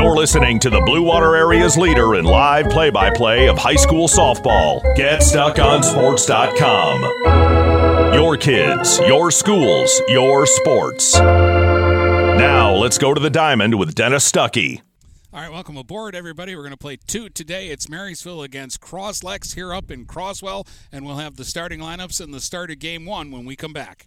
You're listening to the Blue Water Area's leader in live play by play of high school softball. GetStuckOnSports.com. Your kids, your schools, your sports. Now let's go to the diamond with Dennis Stuckey. All right, welcome aboard, everybody. We're going to play two today. It's Marysville against Croslex here up in Croswell, and we'll have the starting lineups and the start of game one when we come back.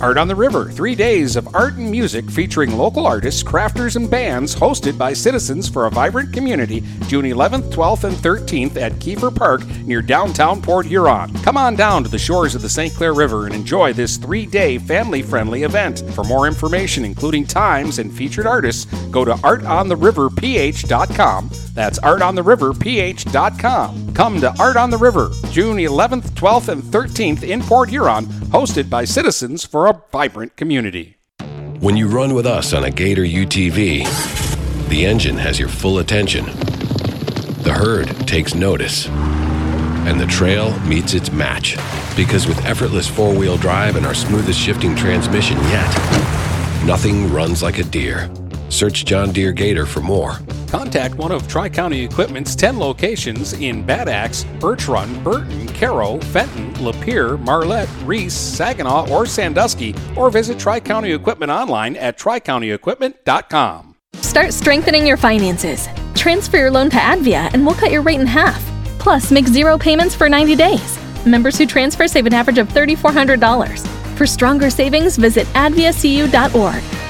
Art on the River, three days of art and music featuring local artists, crafters, and bands hosted by citizens for a vibrant community, June 11th, 12th, and 13th at Kiefer Park near downtown Port Huron. Come on down to the shores of the St. Clair River and enjoy this three day family friendly event. For more information, including times and featured artists, go to artontheriverph.com. That's artontheriverph.com. Come to Art on the River, June 11th, 12th, and 13th in Port Huron, hosted by citizens for a vibrant community. When you run with us on a Gator UTV, the engine has your full attention. The herd takes notice. And the trail meets its match. Because with effortless four wheel drive and our smoothest shifting transmission yet, nothing runs like a Deere. Search John Deere Gator for more. Contact one of Tri County Equipment's 10 locations in Bad Axe, Birch Run, Burton, Caro, Fenton, Lapeer, Marlette, Reese, Saginaw, or Sandusky, or visit Tri County Equipment online at tricountyequipment.com. Start strengthening your finances. Transfer your loan to Advia and we'll cut your rate in half. Plus, make zero payments for 90 days. Members who transfer save an average of $3,400. For stronger savings, visit adviacu.org.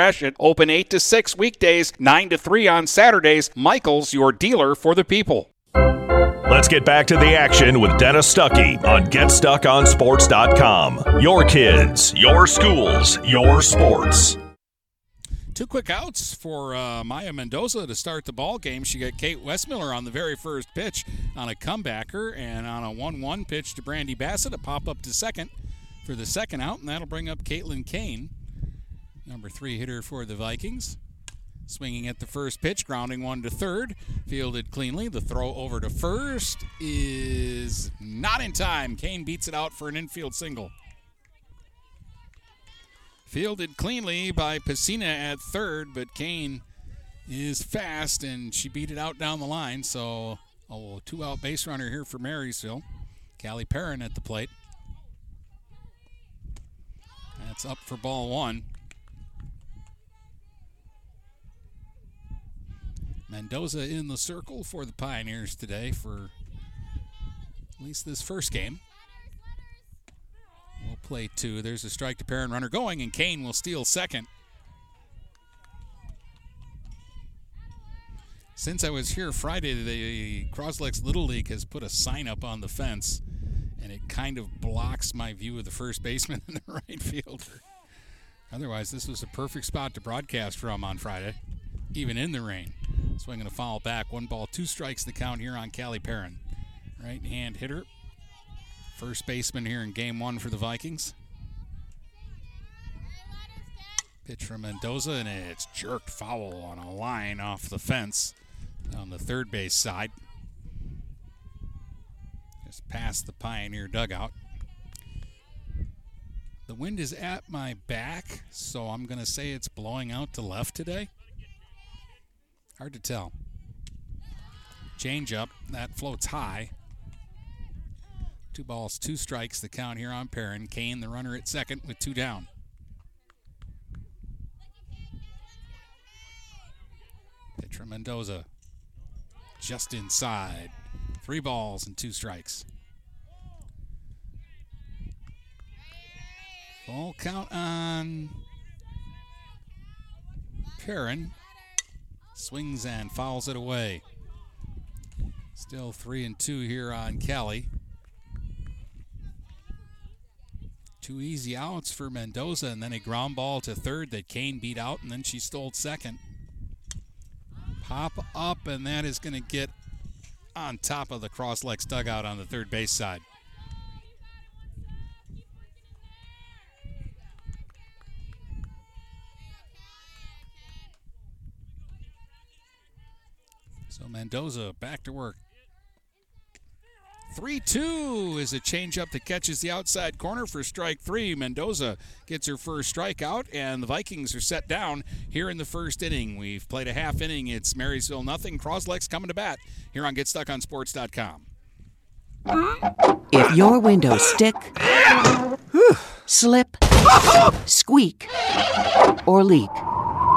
Gratiot, open 8 to 6 weekdays, 9 to 3 on Saturdays. Michael's, your dealer for the people. Let's get back to the action with Dennis Stuckey on GetStuckOnSports.com. Your kids, your schools, your sports. Two quick outs for uh, Maya Mendoza to start the ball game. She got Kate Westmiller on the very first pitch on a comebacker, and on a 1-1 pitch to Brandy Bassett, a pop up to second for the second out, and that'll bring up Caitlin Kane, number three hitter for the Vikings. Swinging at the first pitch, grounding one to third, fielded cleanly. The throw over to first is not in time. Kane beats it out for an infield single. Fielded cleanly by Pacina at third, but Kane is fast and she beat it out down the line. So a two out base runner here for Marysville. Callie Perrin at the plate. That's up for ball one. Mendoza in the circle for the Pioneers today for at least this first game. We'll play two. There's a strike to Perrin runner going, and Kane will steal second. Since I was here Friday, the Croslex Little League has put a sign up on the fence, and it kind of blocks my view of the first baseman and the right fielder. Otherwise, this was a perfect spot to broadcast from on Friday, even in the rain. Swinging a foul back. One ball, two strikes the count here on Callie Perrin. Right hand hitter. First baseman here in game one for the Vikings. Pitch from Mendoza, and it's jerked foul on a line off the fence on the third base side. Just past the Pioneer dugout. The wind is at my back, so I'm going to say it's blowing out to left today. Hard to tell. Change up. That floats high. Two balls, two strikes. The count here on Perrin. Kane, the runner at second, with two down. From Mendoza. Just inside. Three balls and two strikes. Full count on Perrin. Swings and fouls it away. Still three and two here on Kelly. Two easy outs for Mendoza, and then a ground ball to third that Kane beat out, and then she stole second. Pop up, and that is going to get on top of the Croslex dugout on the third base side. Mendoza back to work. 3 2 is a changeup that catches the outside corner for strike three. Mendoza gets her first strikeout, and the Vikings are set down here in the first inning. We've played a half inning. It's Marysville nothing. Croslex coming to bat here on GetStuckOnSports.com. If your windows stick, slip, squeak, or leak,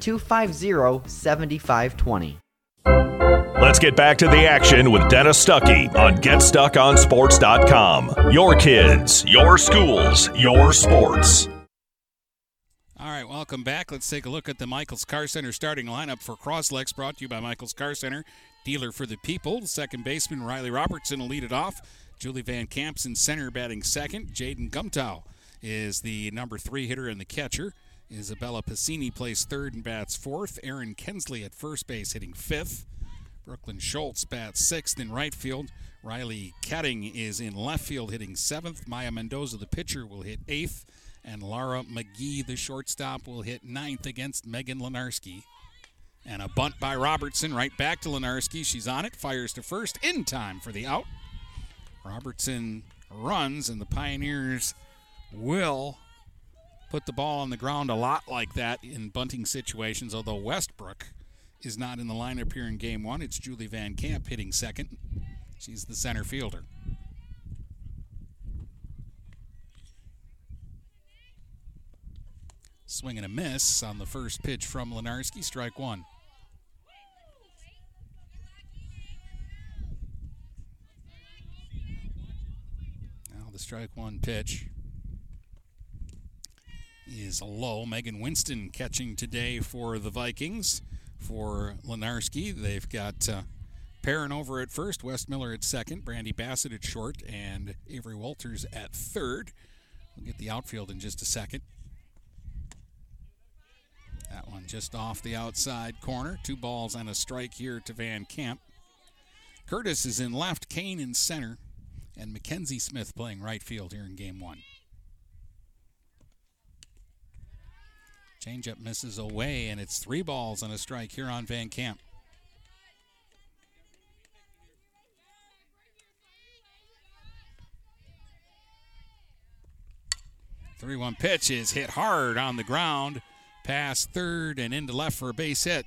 250 7520. Let's get back to the action with Dennis Stuckey on GetStuckOnSports.com. Your kids, your schools, your sports. All right, welcome back. Let's take a look at the Michaels Car Center starting lineup for Croslex, brought to you by Michaels Car Center, dealer for the people. Second baseman Riley Robertson will lead it off. Julie Van Camps in center batting second. Jaden Gumtow is the number three hitter and the catcher. Isabella Pacini plays third and bats fourth. Erin Kensley at first base hitting fifth. Brooklyn Schultz bats sixth in right field. Riley Ketting is in left field hitting seventh. Maya Mendoza, the pitcher, will hit eighth. And Laura McGee, the shortstop, will hit ninth against Megan Lenarski. And a bunt by Robertson right back to Lenarski. She's on it, fires to first in time for the out. Robertson runs, and the Pioneers will put the ball on the ground a lot like that in bunting situations, although Westbrook is not in the lineup here in game one. It's Julie Van Camp hitting second. She's the center fielder. Swing and a miss on the first pitch from Lenarski, strike one. Now the strike one pitch is low. Megan Winston catching today for the Vikings. For Lenarski, they've got uh, Perrin over at first, Westmiller at second, Brandy Bassett at short, and Avery Walters at third. We'll get the outfield in just a second. That one just off the outside corner. Two balls and a strike here to Van Camp. Curtis is in left, Kane in center, and Mackenzie Smith playing right field here in game one. Changeup misses away, and it's three balls and a strike here on Van Camp. Three-one pitch is hit hard on the ground, past third and into left for a base hit.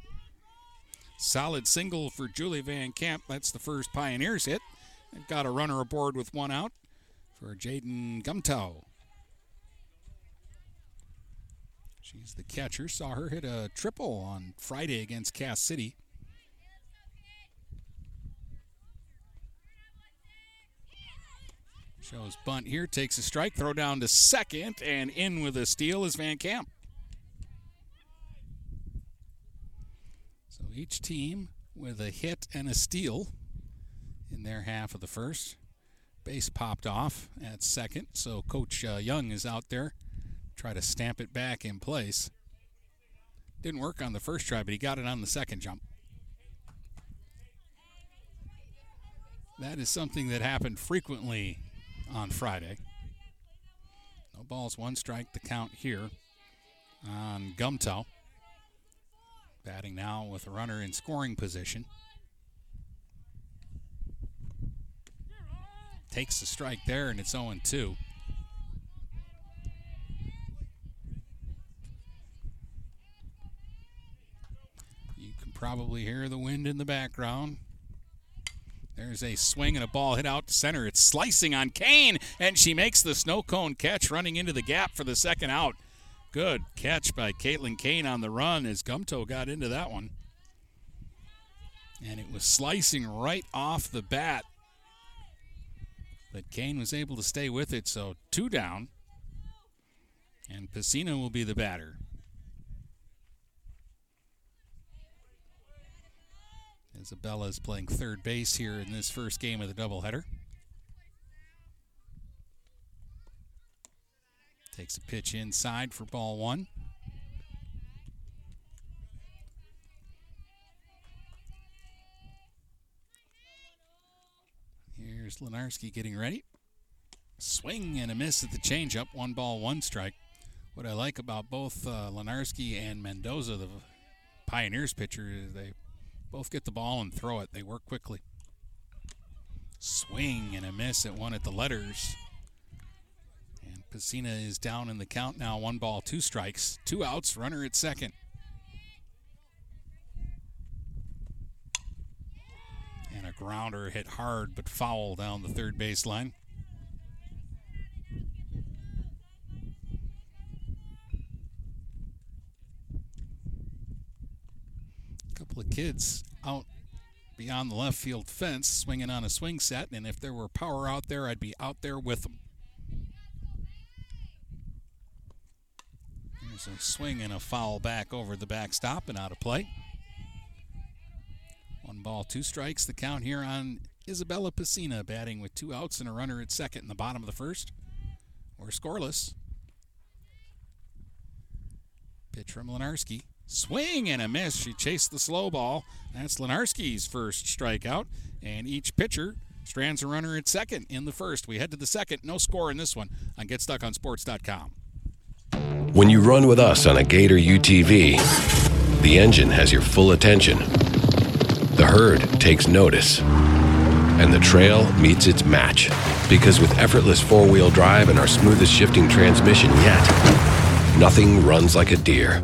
Solid single for Julie Van Camp. That's the first Pioneers hit. They've got a runner aboard with one out for Jaden Gumtow. She's the catcher. Saw her hit a triple on Friday against Cass City. Shows bunt here, takes a strike, throw down to second, and in with a steal is Van Camp. So each team with a hit and a steal in their half of the first. Base popped off at second, so Coach uh, Young is out there try to stamp it back in place. Didn't work on the first try, but he got it on the second jump. That is something that happened frequently on Friday. No balls, one strike, the count here on Gumtow. Batting now with a runner in scoring position. Takes the strike there, and it's 0 2. Probably hear the wind in the background. There's a swing and a ball hit out to center. It's slicing on Kane, and she makes the snow cone catch, running into the gap for the second out. Good catch by Caitlin Kane on the run as Gumtow got into that one. And it was slicing right off the bat. But Kane was able to stay with it, so two down. And Piscina will be the batter. Isabella is playing third base here in this first game of the doubleheader. Takes a pitch inside for ball one. Here's Lenarski getting ready. Swing and a miss at the changeup. One ball, one strike. What I like about both uh, Lenarski and Mendoza, the Pioneers pitcher, is they both get the ball and throw it. They work quickly. Swing and a miss at one at the letters. And Piscina is down in the count now. One ball, two strikes, two outs, runner at second. And a grounder hit hard but foul down the third base couple of kids out beyond the left field fence swinging on a swing set, and if there were power out there, I'd be out there with them. There's a swing and a foul back over the backstop and out of play. One ball, two strikes. The count here on Isabella Piscina batting with two outs and a runner at second in the bottom of the first. We're scoreless. Pitch from Lenarski. Swing and a miss. She chased the slow ball. That's Lenarski's first strikeout. And each pitcher strands a runner at second in the first. We head to the second. No score in this one on GetStuckOnSports.com. When you run with us on a Gator UTV, The engine has your full attention. The herd takes notice. And the trail meets its match. Because with effortless four wheel drive and our smoothest shifting transmission yet, nothing runs like a Deere.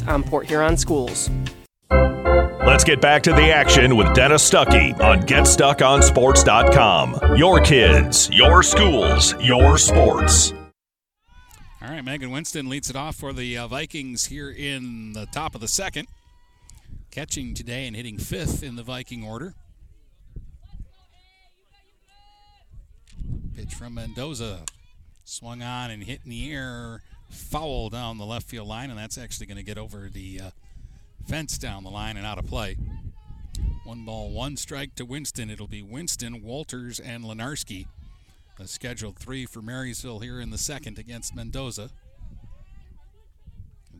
on Port Huron Schools. Let's get back to the action with Dennis Stuckey on GetStuckOnSports.com. Your kids, your schools, your sports. All right, Megan Winston leads it off for the uh, Vikings here in the top of the second. Catching today and hitting fifth in the Viking order. Pitch from Mendoza. Swung on and hit in the air. Foul down the left field line, and that's actually going to get over the uh, fence down the line and out of play. One ball, one strike to Winston. It'll be Winston, Walters, and Lenarski. A scheduled three for Marysville here in the second against Mendoza.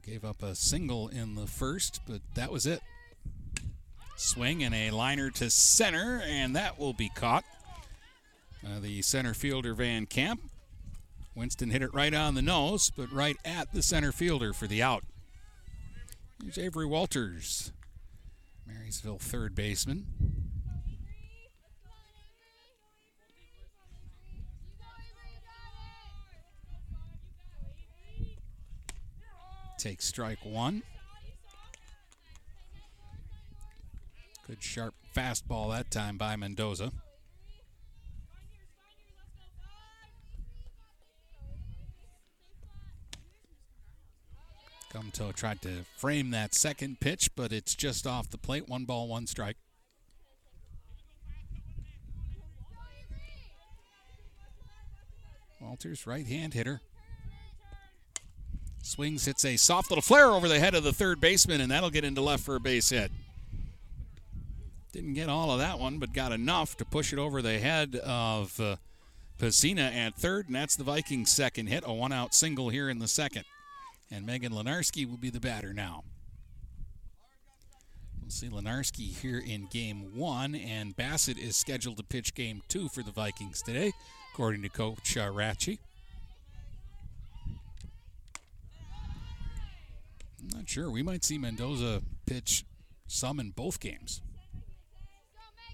Gave up a single in the first, but that was it. Swing and a liner to center, and that will be caught. Uh, the center fielder Van Camp. Winston hit it right on the nose, but right at the center fielder for the out. Here's Avery Walters, Marysville third baseman. Takes strike one. Good sharp fastball that time by Mendoza. Gumtow tried to frame that second pitch, but it's just off the plate. One ball, one strike. Walters, right hand hitter. Swings, hits a soft little flare over the head of the third baseman, and that'll get into left for a base hit. Didn't get all of that one, but got enough to push it over the head of uh, Pesina at third, and that's the Vikings' second hit. A one out single here in the second. And Megan Lenarski will be the batter now. We'll see Lenarski here in game one, and Bassett is scheduled to pitch game two for the Vikings today, according to Coach uh, Ratchie. I'm not sure. We might see Mendoza pitch some in both games.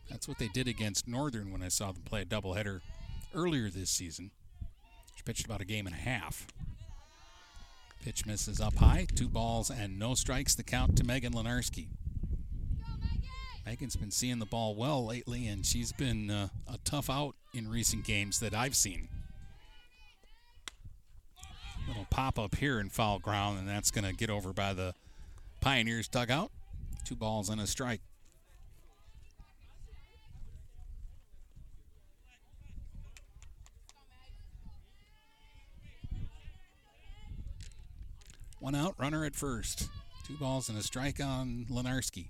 That's what they did against Northern when I saw them play a doubleheader earlier this season. She pitched about a game and a half. Pitch misses up high. Two balls and no strikes. The count to Megan Lenarski. Megan's been seeing the ball well lately, and she's been uh, a tough out in recent games that I've seen. Little pop up here in foul ground, and that's going to get over by the Pioneers dugout. Two balls and a strike. One out, runner at first. Two balls and a strike on Lenarski.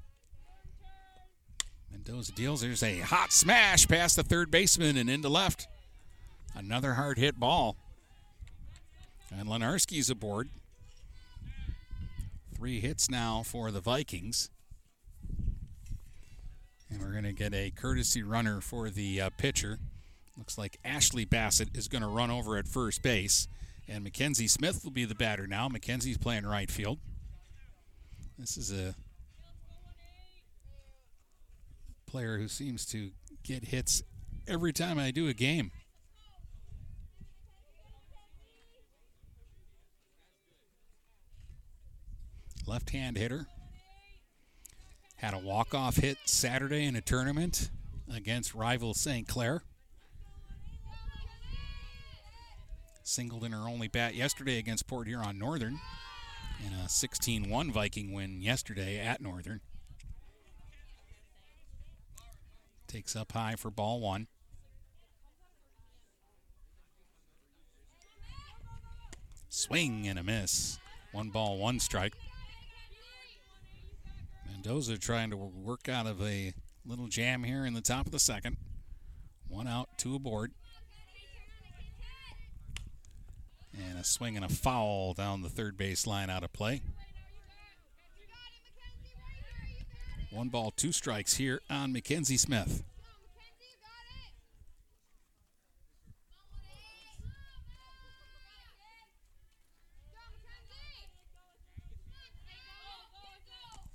Mendoza deals. There's a hot smash past the third baseman and into left. Another hard hit ball. And Lenarski's aboard. Three hits now for the Vikings. And we're going to get a courtesy runner for the uh, pitcher. Looks like Ashley Bassett is going to run over at first base. And Mackenzie Smith will be the batter now. Mackenzie's playing right field. This is a player who seems to get hits every time I do a game. Left hand hitter. Had a walk off hit Saturday in a tournament against rival St. Clair. Singled in her only bat yesterday against Port Huron Northern. in a 16 1 Viking win yesterday at Northern. Takes up high for ball one. Swing and a miss. One ball, one strike. Mendoza trying to work out of a little jam here in the top of the second. One out, two aboard. And a swing and a foul down the third base line out of play. One ball, two strikes here on Mackenzie Smith.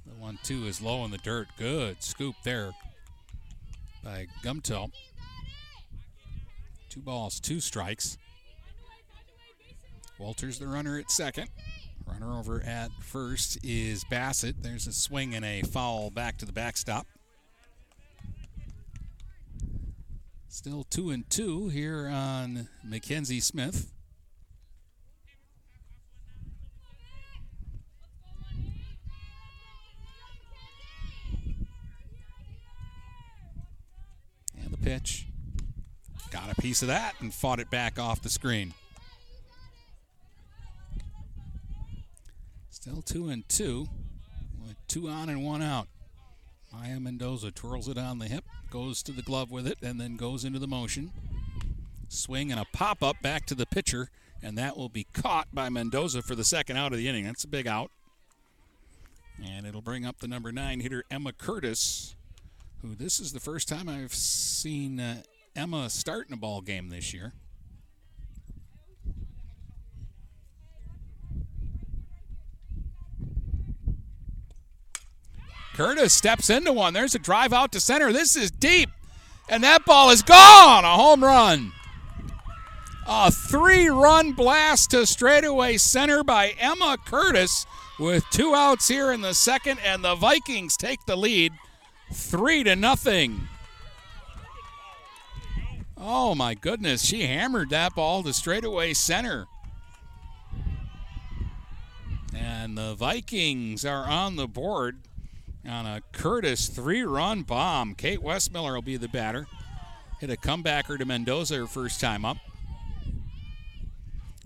The one two is low in the dirt. Good scoop there by Gumtow. Two balls, two strikes. Walters the runner at second. Runner over at first is Bassett. There's a swing and a foul back to the backstop. Still two and two here on Mackenzie Smith. And the pitch. Got a piece of that and fought it back off the screen. Still two and two, two on and one out. Maya Mendoza twirls it on the hip, goes to the glove with it, and then goes into the motion. Swing and a pop up back to the pitcher, and that will be caught by Mendoza for the second out of the inning. That's a big out. And it'll bring up the number nine hitter, Emma Curtis, who this is the first time I've seen uh, Emma start in a ball game this year. Curtis steps into one. There's a drive out to center. This is deep. And that ball is gone. A home run. A three run blast to straightaway center by Emma Curtis with two outs here in the second, and the Vikings take the lead three to nothing. Oh my goodness, she hammered that ball to straightaway center. And the Vikings are on the board on a Curtis three run bomb. Kate Westmiller will be the batter. Hit a comebacker to Mendoza her first time up.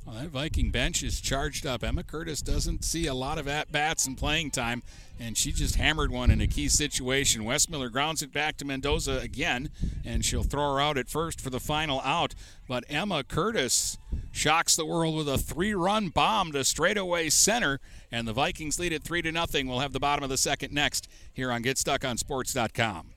Well, that Viking bench is charged up. Emma Curtis doesn't see a lot of at bats and playing time, and she just hammered one in a key situation. Westmiller grounds it back to Mendoza again, and she'll throw her out at first for the final out. But Emma Curtis shocks the world with a three-run bomb to straightaway center, and the Vikings lead it three to nothing. We'll have the bottom of the second next here on GetStuckOnSports.com.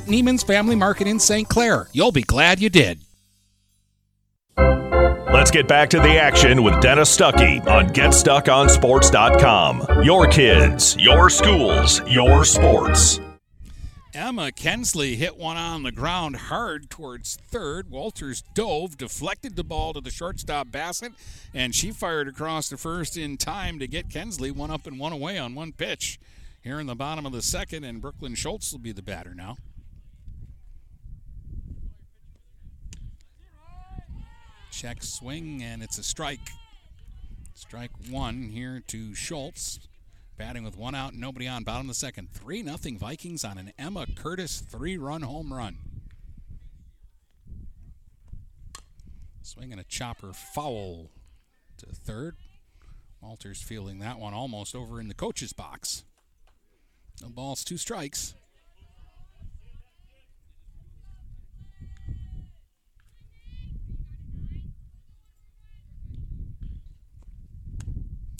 Neiman's Family Market in St. Clair. You'll be glad you did. Let's get back to the action with Dennis Stuckey on GetStuckOnSports.com. Your kids, your schools, your sports. Emma Kensley hit one on the ground hard towards third. Walters dove, deflected the ball to the shortstop Bassett, and she fired across the first in time to get Kensley one up and one away on one pitch. Here in the bottom of the second, and Brooklyn Schultz will be the batter now. Check swing, and it's a strike. Strike one here to Schultz. Batting with one out, nobody on. Bottom of the second. 3 nothing Vikings on an Emma Curtis three run home run. Swinging a chopper foul to third. Walters fielding that one almost over in the coach's box. No balls, two strikes.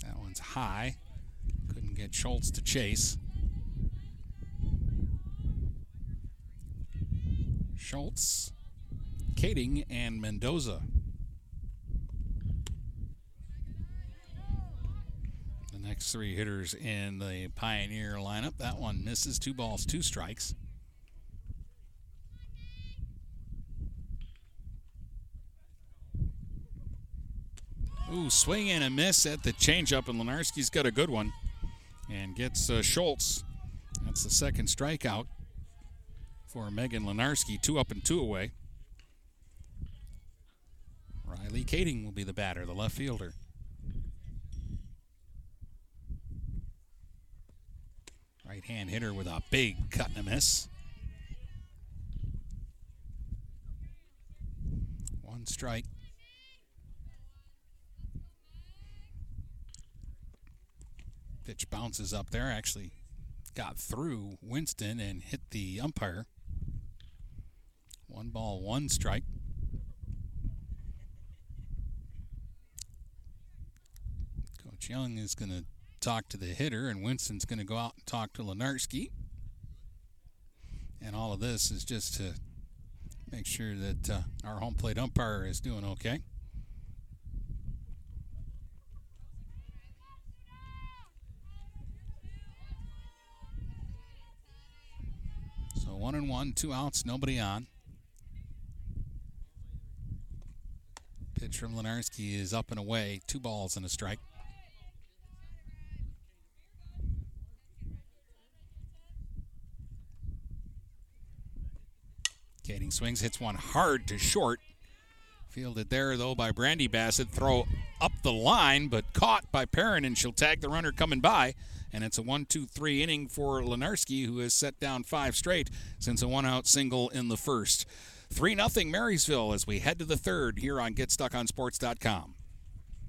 That one's high. Couldn't get Schultz to chase. Schultz, Kading, and Mendoza. The next three hitters in the Pioneer lineup. That one misses two balls, two strikes. Swing and a miss at the changeup, and Lenarski's got a good one and gets uh, Schultz. That's the second strikeout for Megan Lenarski, two up and two away. Riley Kading will be the batter, the left fielder. Right hand hitter with a big cut and a miss. One strike. Pitch bounces up there, actually got through Winston and hit the umpire. One ball, one strike. Coach Young is going to talk to the hitter, and Winston's going to go out and talk to Lenarski. And all of this is just to make sure that uh, our home plate umpire is doing okay. One and one, two outs, nobody on. Pitch from Lenarski is up and away, two balls and a strike. Kading swings, hits one hard to short. Fielded there, though, by Brandy Bassett. Throw up the line, but caught by Perrin, and she'll tag the runner coming by. And it's a 1 2 3 inning for Lenarski, who has set down five straight since a one out single in the first. 3 0 Marysville as we head to the third here on GetStuckOnSports.com.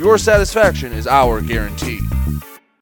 your satisfaction is our guarantee.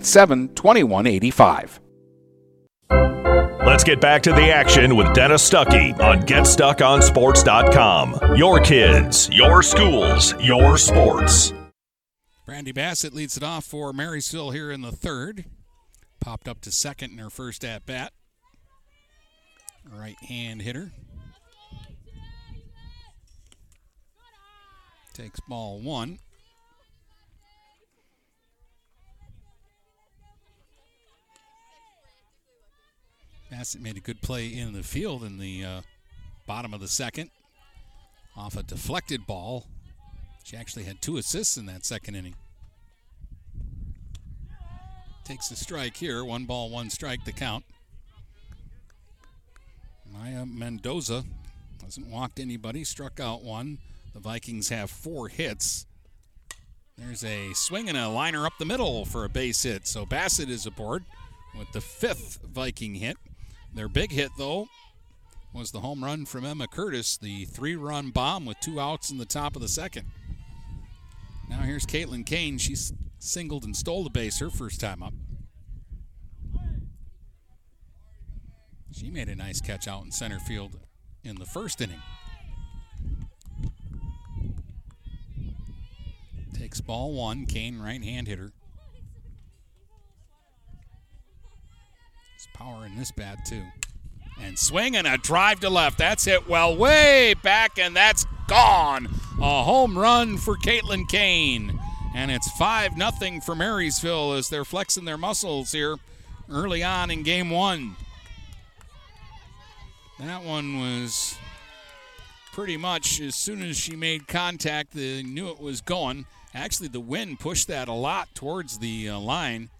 987 2185. Let's get back to the action with Dennis Stuckey on GetStuckOnSports.com. Your kids, your schools, your sports. Brandy Bassett leads it off for Marysville here in the third. Popped up to second in her first at bat. Right hand hitter. Takes ball one. Bassett made a good play in the field in the uh, bottom of the second off a deflected ball. She actually had two assists in that second inning. Takes a strike here. One ball, one strike to count. Maya Mendoza hasn't walked anybody, struck out one. The Vikings have four hits. There's a swing and a liner up the middle for a base hit. So Bassett is aboard with the fifth Viking hit. Their big hit, though, was the home run from Emma Curtis, the three run bomb with two outs in the top of the second. Now here's Caitlin Kane. She's singled and stole the base her first time up. She made a nice catch out in center field in the first inning. Takes ball one. Kane, right hand hitter. Power in this bat, too. And swing and a drive to left. That's hit well way back, and that's gone. A home run for Caitlin Kane. And it's 5 0 for Marysville as they're flexing their muscles here early on in game one. That one was pretty much as soon as she made contact, they knew it was going. Actually, the wind pushed that a lot towards the uh, line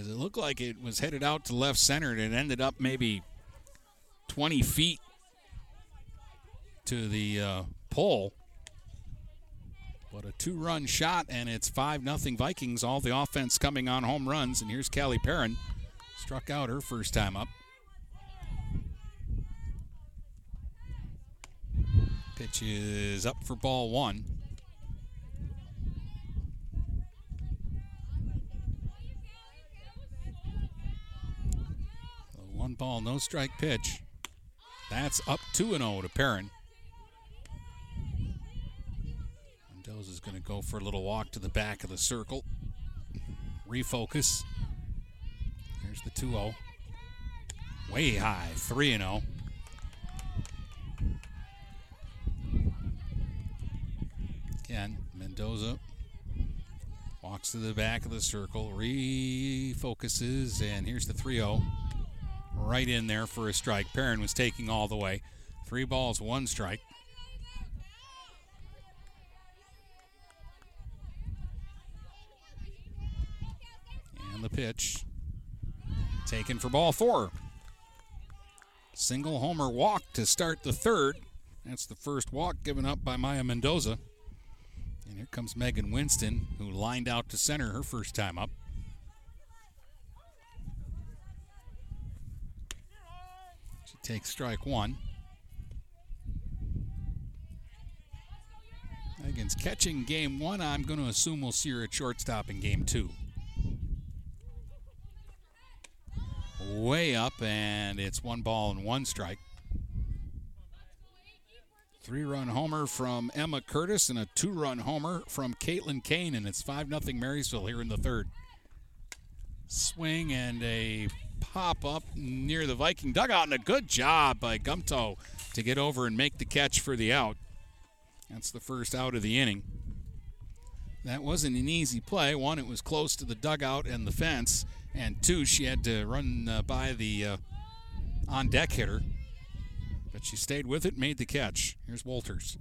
because it looked like it was headed out to left center and it ended up maybe 20 feet to the uh, pole. But a two run shot, and it's 5 0 Vikings. All the offense coming on home runs. And here's Callie Perrin. Struck out her first time up. Pitch is up for ball one. One ball, no strike pitch. That's up 2 0 to Perrin. Mendoza's going to go for a little walk to the back of the circle. Refocus. Here's the 2 0. Way high, 3 0. Again, Mendoza walks to the back of the circle, refocuses, and here's the 3 0. Right in there for a strike. Perrin was taking all the way. Three balls, one strike. And the pitch taken for ball four. Single homer walk to start the third. That's the first walk given up by Maya Mendoza. And here comes Megan Winston, who lined out to center her first time up. She takes strike one. Megan's catching game one. I'm going to assume we'll see her at shortstop in game two. Way up, and it's one ball and one strike. Three run homer from Emma Curtis and a two run homer from Caitlin Kane, and it's 5 0 Marysville here in the third. Swing and a pop up near the Viking dugout, and a good job by Gumtow to get over and make the catch for the out. That's the first out of the inning. That wasn't an easy play. One, it was close to the dugout and the fence, and two, she had to run uh, by the uh, on deck hitter. But she stayed with it, made the catch. Here's Walters.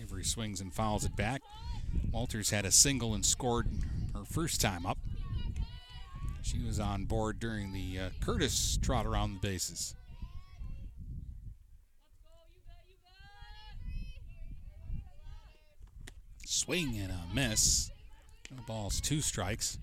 Avery swings and fouls it back. Walters had a single and scored her first time up. She was on board during the uh, Curtis trot around the bases. Swing and a miss. No balls, two strikes.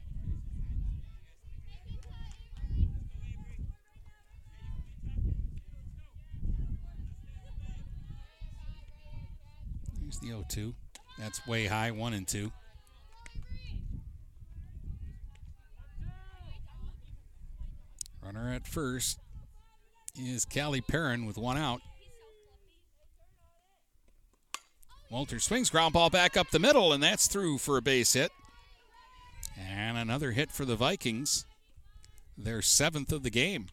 Here's the 0 2. That's way high, 1 and 2. Runner at first is Callie Perrin with one out. Walter swings ground ball back up the middle, and that's through for a base hit. And another hit for the Vikings. Their seventh of the game.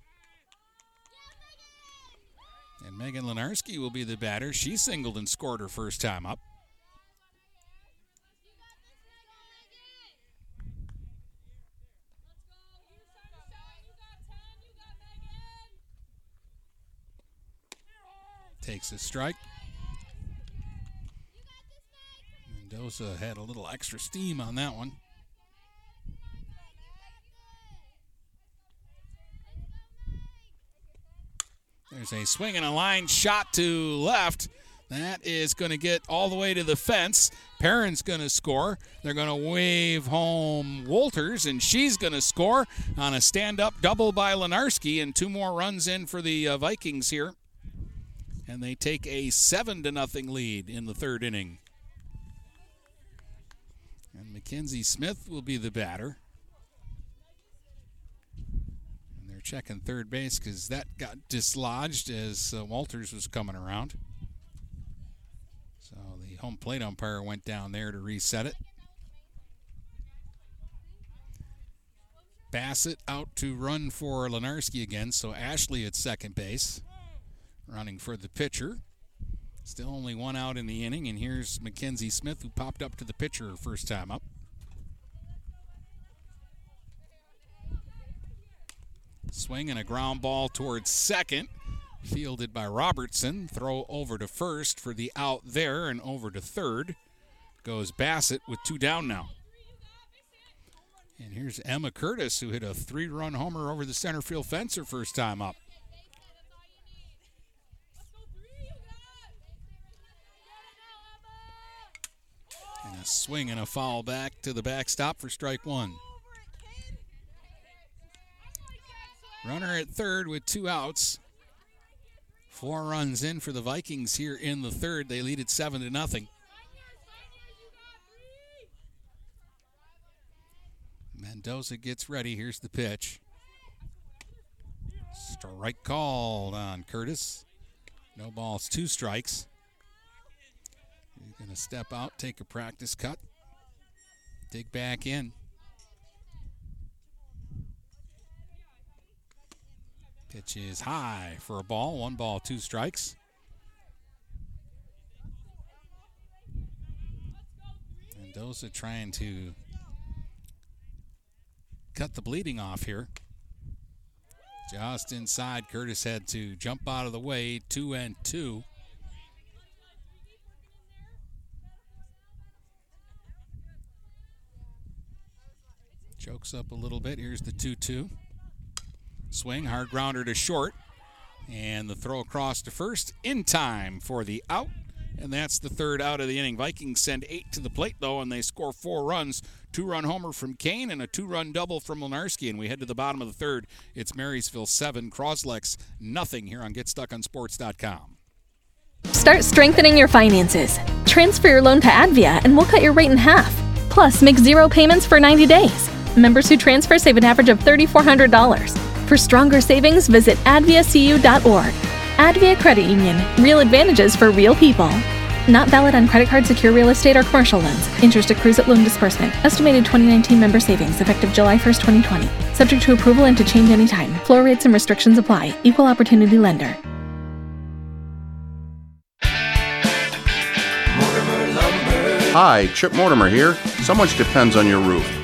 And Megan Lenarski will be the batter. She singled and scored her first time up. Takes a strike. Mendoza had a little extra steam on that one. There's a swing and a line shot to left. That is going to get all the way to the fence. Perrin's going to score. They're going to wave home Walters, and she's going to score on a stand up double by Lenarski, and two more runs in for the uh, Vikings here. And they take a 7 to nothing lead in the third inning. And Mackenzie Smith will be the batter. And they're checking third base because that got dislodged as uh, Walters was coming around. So the home plate umpire went down there to reset it. Bassett out to run for Lenarski again, so Ashley at second base, running for the pitcher. Still only one out in the inning, and here's Mackenzie Smith, who popped up to the pitcher first time up. Swing and a ground ball towards second, fielded by Robertson. Throw over to first for the out there, and over to third goes Bassett with two down now. And here's Emma Curtis, who hit a three run homer over the center field fence her first time up. Swing and a foul back to the backstop for strike one. Runner at third with two outs. Four runs in for the Vikings here in the third. They lead it seven to nothing. Mendoza gets ready. Here's the pitch. Strike called on Curtis. No balls, two strikes. He's going to step out, take a practice cut, dig back in. Pitch is high for a ball. One ball, two strikes. Mendoza trying to cut the bleeding off here. Just inside, Curtis had to jump out of the way. Two and two. Chokes up a little bit. Here's the 2 2. Swing, hard grounder to short. And the throw across to first in time for the out. And that's the third out of the inning. Vikings send eight to the plate, though, and they score four runs. Two run homer from Kane and a two run double from Lenarski. And we head to the bottom of the third. It's Marysville 7, Croslex nothing here on GetStuckOnSports.com. Start strengthening your finances. Transfer your loan to Advia, and we'll cut your rate in half. Plus, make zero payments for 90 days. Members who transfer save an average of $3,400. For stronger savings, visit adviacu.org. Advia Credit Union. Real advantages for real people. Not valid on credit card, secure real estate, or commercial loans. Interest accrues at loan disbursement. Estimated 2019 member savings effective July 1st, 2020. Subject to approval and to change anytime. Floor rates and restrictions apply. Equal opportunity lender. Hi, Chip Mortimer here. So much depends on your roof.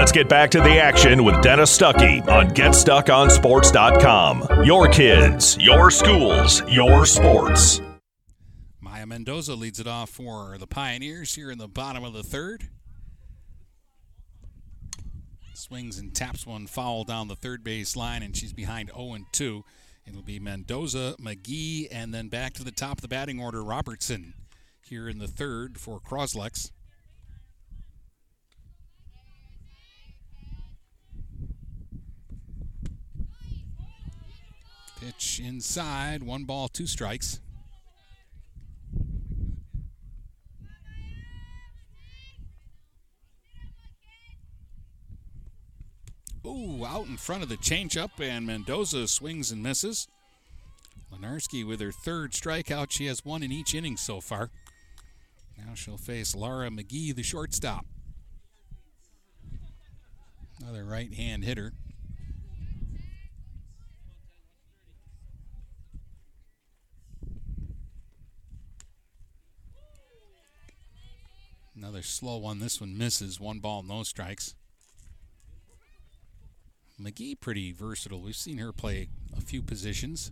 Let's get back to the action with Dennis Stuckey on GetStuckOnSports.com. Your kids, your schools, your sports. Maya Mendoza leads it off for the Pioneers here in the bottom of the third. Swings and taps one foul down the third base line, and she's behind 0 2. It'll be Mendoza, McGee, and then back to the top of the batting order, Robertson here in the third for Croslex. Pitch inside, one ball, two strikes. Ooh, out in front of the changeup, and Mendoza swings and misses. Lenarski with her third strikeout. She has one in each inning so far. Now she'll face Laura McGee, the shortstop. Another right hand hitter. Another slow one. This one misses. One ball, no strikes. McGee pretty versatile. We've seen her play a few positions.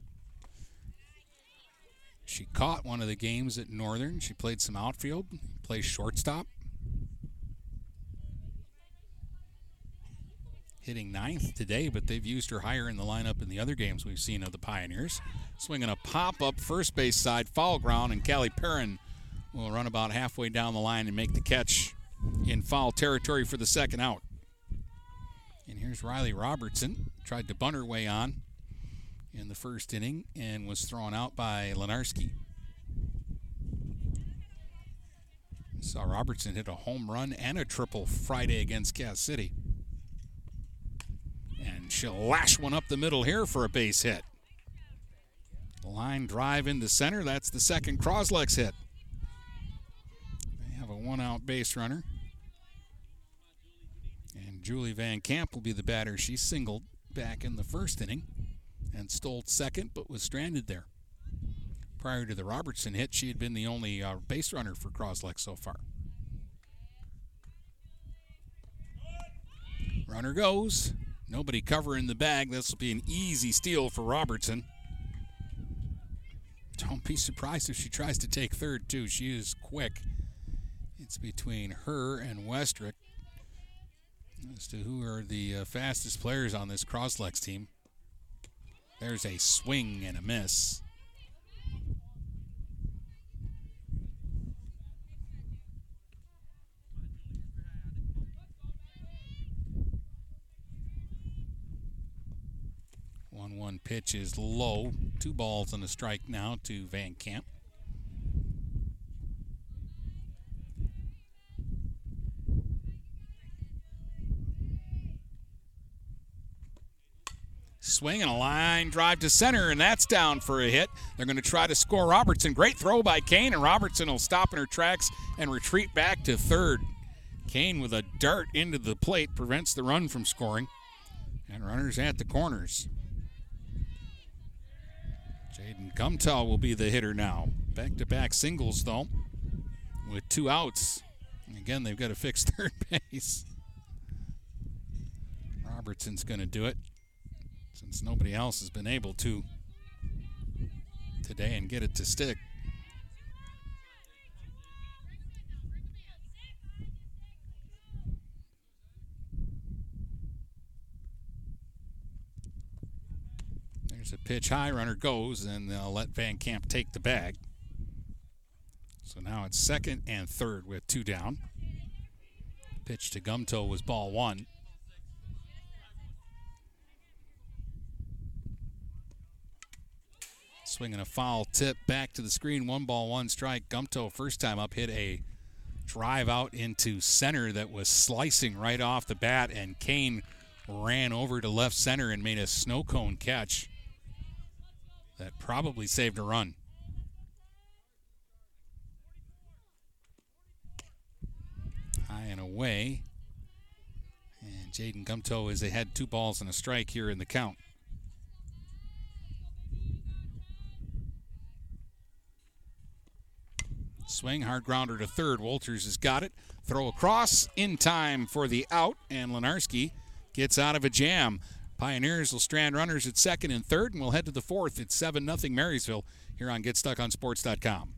She caught one of the games at Northern. She played some outfield, plays shortstop. Hitting ninth today, but they've used her higher in the lineup in the other games we've seen of the Pioneers. Swinging a pop up first base side, foul ground, and Callie Perrin will run about halfway down the line and make the catch in foul territory for the second out. And here's Riley Robertson. Tried to bunt her way on in the first inning and was thrown out by Lenarski. Saw Robertson hit a home run and a triple Friday against Cass City. And she'll lash one up the middle here for a base hit. Line drive into center. That's the second Croslex hit. One out base runner. And Julie Van Camp will be the batter. She singled back in the first inning and stole second, but was stranded there. Prior to the Robertson hit, she had been the only uh, base runner for Croslex so far. Runner goes. Nobody covering the bag. This will be an easy steal for Robertson. Don't be surprised if she tries to take third, too. She is quick. It's between her and Westrick as to who are the uh, fastest players on this Croslex team. There's a swing and a miss. One one pitch is low. Two balls and a strike now to Van Camp. Swing and a line drive to center, and that's down for a hit. They're going to try to score Robertson. Great throw by Kane, and Robertson will stop in her tracks and retreat back to third. Kane with a dart into the plate prevents the run from scoring. And runners at the corners. Jaden Gumtow will be the hitter now. Back to back singles, though, with two outs. Again, they've got to fix third base. Robertson's going to do it since nobody else has been able to today and get it to stick. There's a pitch high, runner goes, and they'll let Van Camp take the bag. So now it's second and third with two down. Pitch to Gumtow was ball one. Swinging a foul tip back to the screen. One ball, one strike. Gumtow, first time up, hit a drive out into center that was slicing right off the bat, and Kane ran over to left center and made a snow cone catch that probably saved a run. High and away. And Jaden Gumtow is ahead two balls and a strike here in the count. Swing, hard grounder to third. Walters has got it. Throw across in time for the out, and Lenarski gets out of a jam. Pioneers will strand runners at second and third, and we'll head to the fourth. It's 7 0 Marysville here on GetStuckOnSports.com.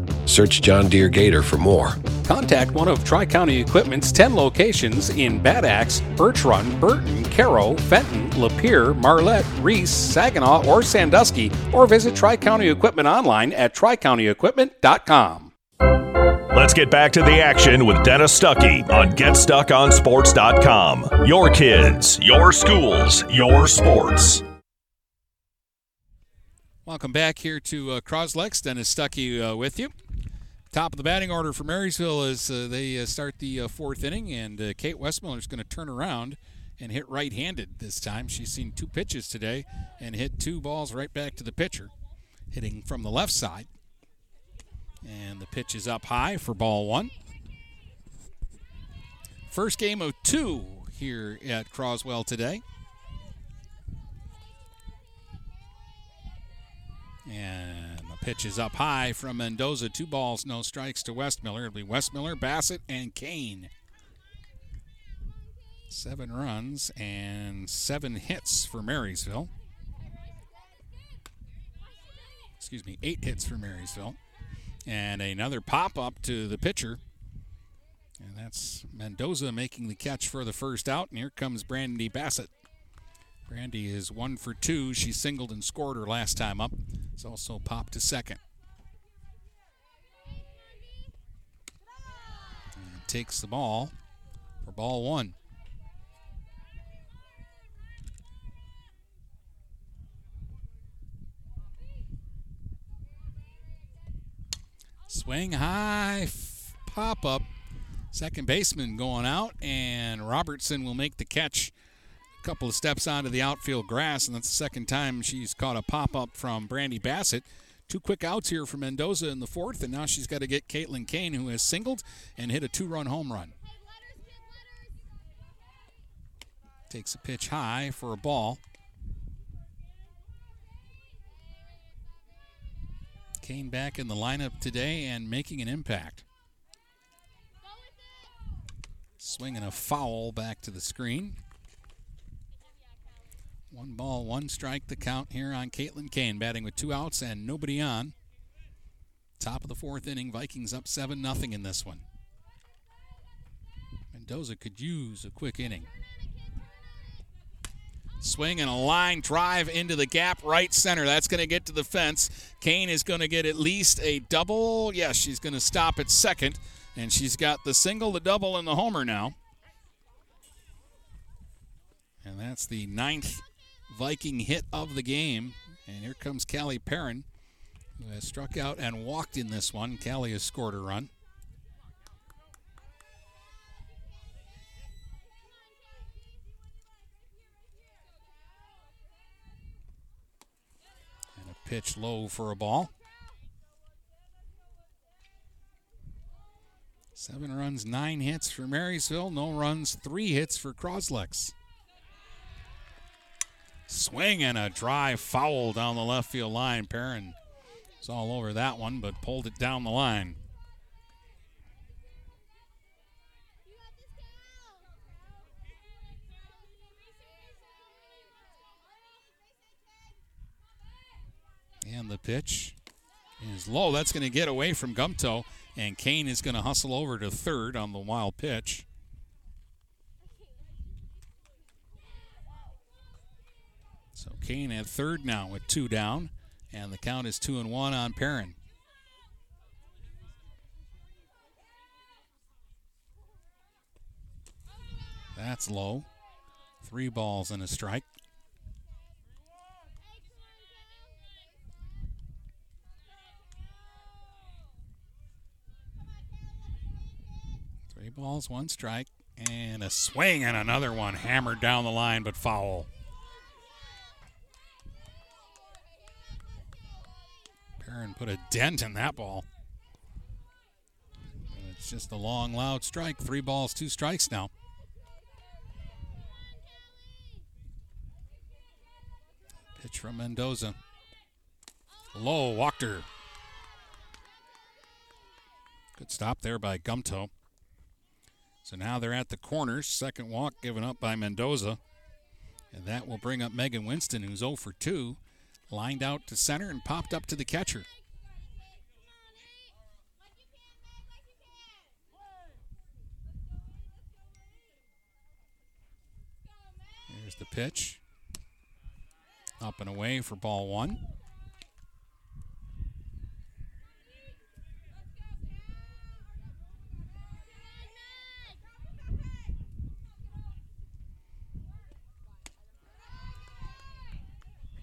Search John Deere Gator for more. Contact one of Tri County Equipment's 10 locations in Bad Axe, Birch Run, Burton, Caro, Fenton, Lapeer, Marlette, Reese, Saginaw, or Sandusky, or visit Tri County Equipment online at tricountyequipment.com. Let's get back to the action with Dennis Stuckey on GetStuckOnSports.com. Your kids, your schools, your sports. Welcome back here to uh, Croslex. Dennis Stuckey uh, with you. Top of the batting order for Marysville as uh, they uh, start the uh, fourth inning, and uh, Kate Westmiller is going to turn around and hit right-handed this time. She's seen two pitches today and hit two balls right back to the pitcher, hitting from the left side. And the pitch is up high for ball one. First game of two here at Croswell today. And pitch is up high from Mendoza. Two balls, no strikes to Westmiller. It'll be Westmiller, Bassett, and Kane. Seven runs and seven hits for Marysville. Excuse me, eight hits for Marysville. And another pop up to the pitcher. And that's Mendoza making the catch for the first out. And here comes Brandy Bassett. Brandy is one for two. She singled and scored her last time up. It's also popped to second. And takes the ball for ball one. Swing high, pop up. Second baseman going out, and Robertson will make the catch couple of steps onto the outfield grass, and that's the second time she's caught a pop up from Brandy Bassett. Two quick outs here for Mendoza in the fourth, and now she's got to get Caitlin Kane, who has singled and hit a two run home run. Takes a pitch high for a ball. Kane back in the lineup today and making an impact. Swinging a foul back to the screen. One ball, one strike, the count here on Caitlin Kane, batting with two outs and nobody on. Top of the fourth inning, Vikings up 7 0 in this one. Mendoza could use a quick inning. Swing and a line drive into the gap right center. That's going to get to the fence. Kane is going to get at least a double. Yes, she's going to stop at second. And she's got the single, the double, and the homer now. And that's the ninth Viking hit of the game. And here comes Callie Perrin, who has struck out and walked in this one. Callie has scored a run. And a pitch low for a ball. Seven runs, nine hits for Marysville. No runs, three hits for Croslex. Swing and a drive foul down the left field line. Perrin was all over that one, but pulled it down the line. And the pitch is low. That's going to get away from Gumtow, and Kane is going to hustle over to third on the wild pitch. So Kane at third now with two down, and the count is two and one on Perrin. That's low. Three balls and a strike. Three balls, one strike, and a swing and another one hammered down the line but foul. Perrin put a dent in that ball. It's just a long, loud strike. Three balls, two strikes now. Pitch from Mendoza. Low, walked her. Good stop there by Gumtow. So now they're at the corners. Second walk given up by Mendoza. And that will bring up Megan Winston, who's 0 for 2. Lined out to center and popped up to the catcher. Here's the pitch. Up and away for ball one.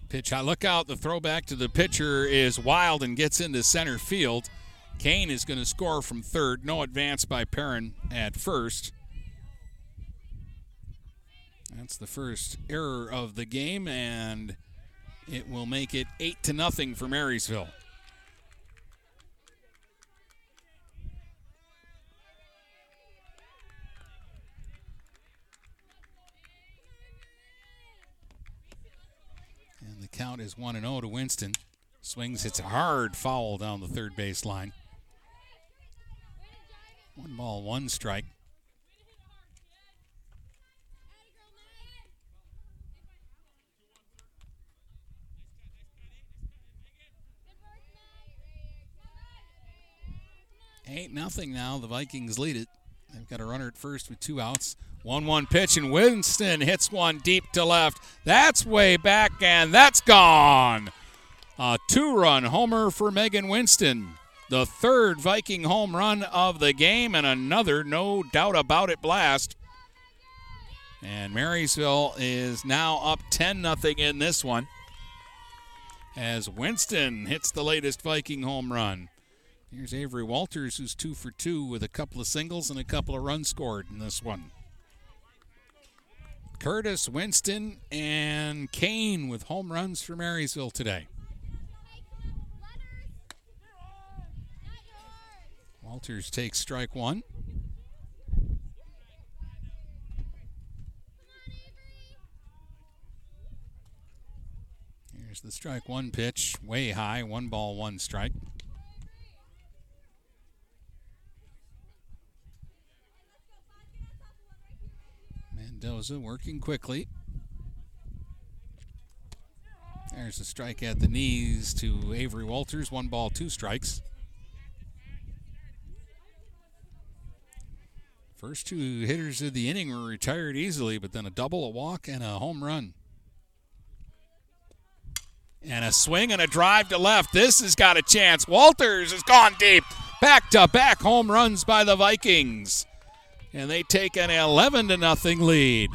Pitch high. Look out. The throwback to the pitcher is wild and gets into center field. Kane is going to score from third. No advance by Perrin at first. That's the first error of the game, and it will make it eight to nothing for Marysville. Count is 1 0 to Winston. Swings, hits a hard foul down the third base line. One ball, one strike. Eight nothing now. The Vikings lead it. They've got a runner at first with two outs. 1 1 pitch, and Winston hits one deep to left. That's way back, and that's gone. A two run homer for Megan Winston. The third Viking home run of the game, and another, no doubt about it, blast. And Marysville is now up 10 0 in this one as Winston hits the latest Viking home run. Here's Avery Walters, who's two for two with a couple of singles and a couple of runs scored in this one. Curtis, Winston, and Kane with home runs for Marysville today. Walters takes strike one. Here's the strike one pitch, way high, one ball, one strike. Mendoza working quickly. There's a strike at the knees to Avery Walters. One ball, two strikes. First two hitters of the inning were retired easily, but then a double, a walk, and a home run. And a swing and a drive to left. This has got a chance. Walters has gone deep. Back to back home runs by the Vikings and they take an 11 to nothing lead.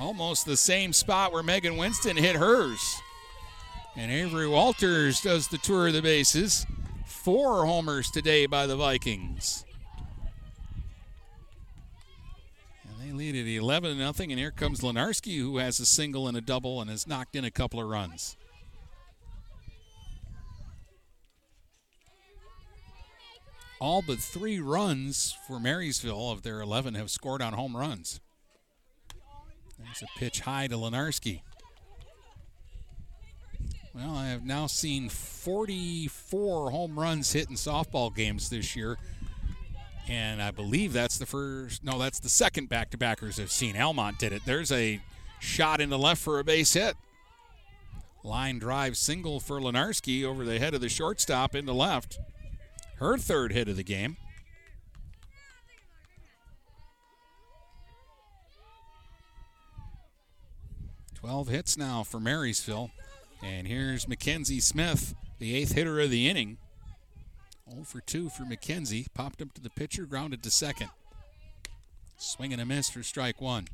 Almost the same spot where Megan Winston hit hers. And Avery Walters does the tour of the bases. Four homers today by the Vikings. And they lead at 11 to nothing. And here comes Lenarski, who has a single and a double and has knocked in a couple of runs. All but three runs for Marysville of their 11 have scored on home runs. There's a pitch high to Lenarski. Well, I have now seen 44 home runs hit in softball games this year. And I believe that's the first, no, that's the second back to backers I've seen. Almont did it. There's a shot in the left for a base hit. Line drive single for Lenarski over the head of the shortstop into left her third hit of the game. Twelve hits now for Marysville. And here's Mackenzie Smith, the eighth hitter of the inning. 0 for 2 for McKenzie. Popped up to the pitcher, grounded to second. Swing and a miss for strike one.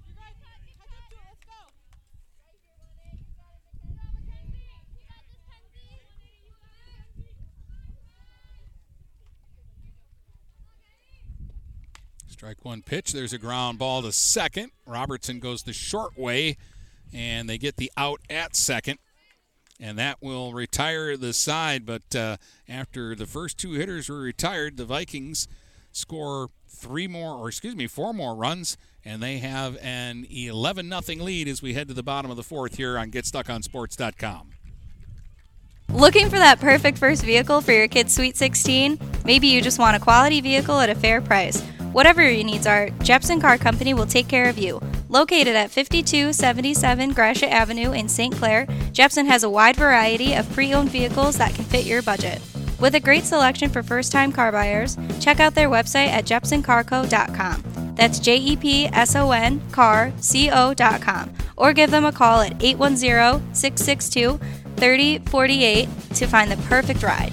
Strike one pitch. There's a ground ball to second. Robertson goes the short way, and they get the out at second. And that will retire the side. But uh, after the first two hitters were retired, the Vikings score three more, or excuse me, four more runs, and they have an 11 0 lead as we head to the bottom of the fourth here on GetStuckOnSports.com. Looking for that perfect first vehicle for your kid's Sweet 16? Maybe you just want a quality vehicle at a fair price. Whatever your needs are, Jepson Car Company will take care of you. Located at 5277 Gratiot Avenue in St. Clair, Jepson has a wide variety of pre owned vehicles that can fit your budget. With a great selection for first time car buyers, check out their website at jepsoncarco.com. That's J E P S O N car C O.com. Or give them a call at 810 662 3048 to find the perfect ride.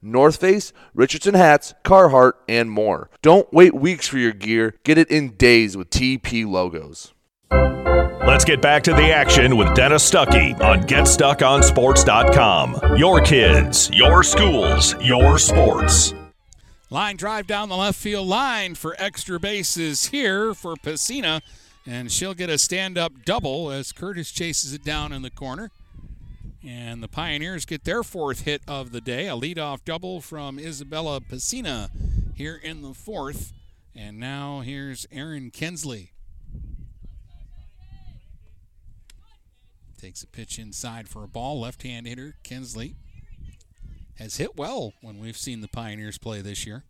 North Face, Richardson hats, Carhartt, and more. Don't wait weeks for your gear. Get it in days with TP logos. Let's get back to the action with Dennis Stuckey on GetStuckOnSports.com. Your kids, your schools, your sports. Line drive down the left field line for extra bases here for Pacina, and she'll get a stand up double as Curtis chases it down in the corner. And the Pioneers get their fourth hit of the day, a leadoff double from Isabella Pacina here in the fourth. And now here's Erin Kensley. Takes a pitch inside for a ball. Left hand hitter Kensley has hit well when we've seen the Pioneers play this year.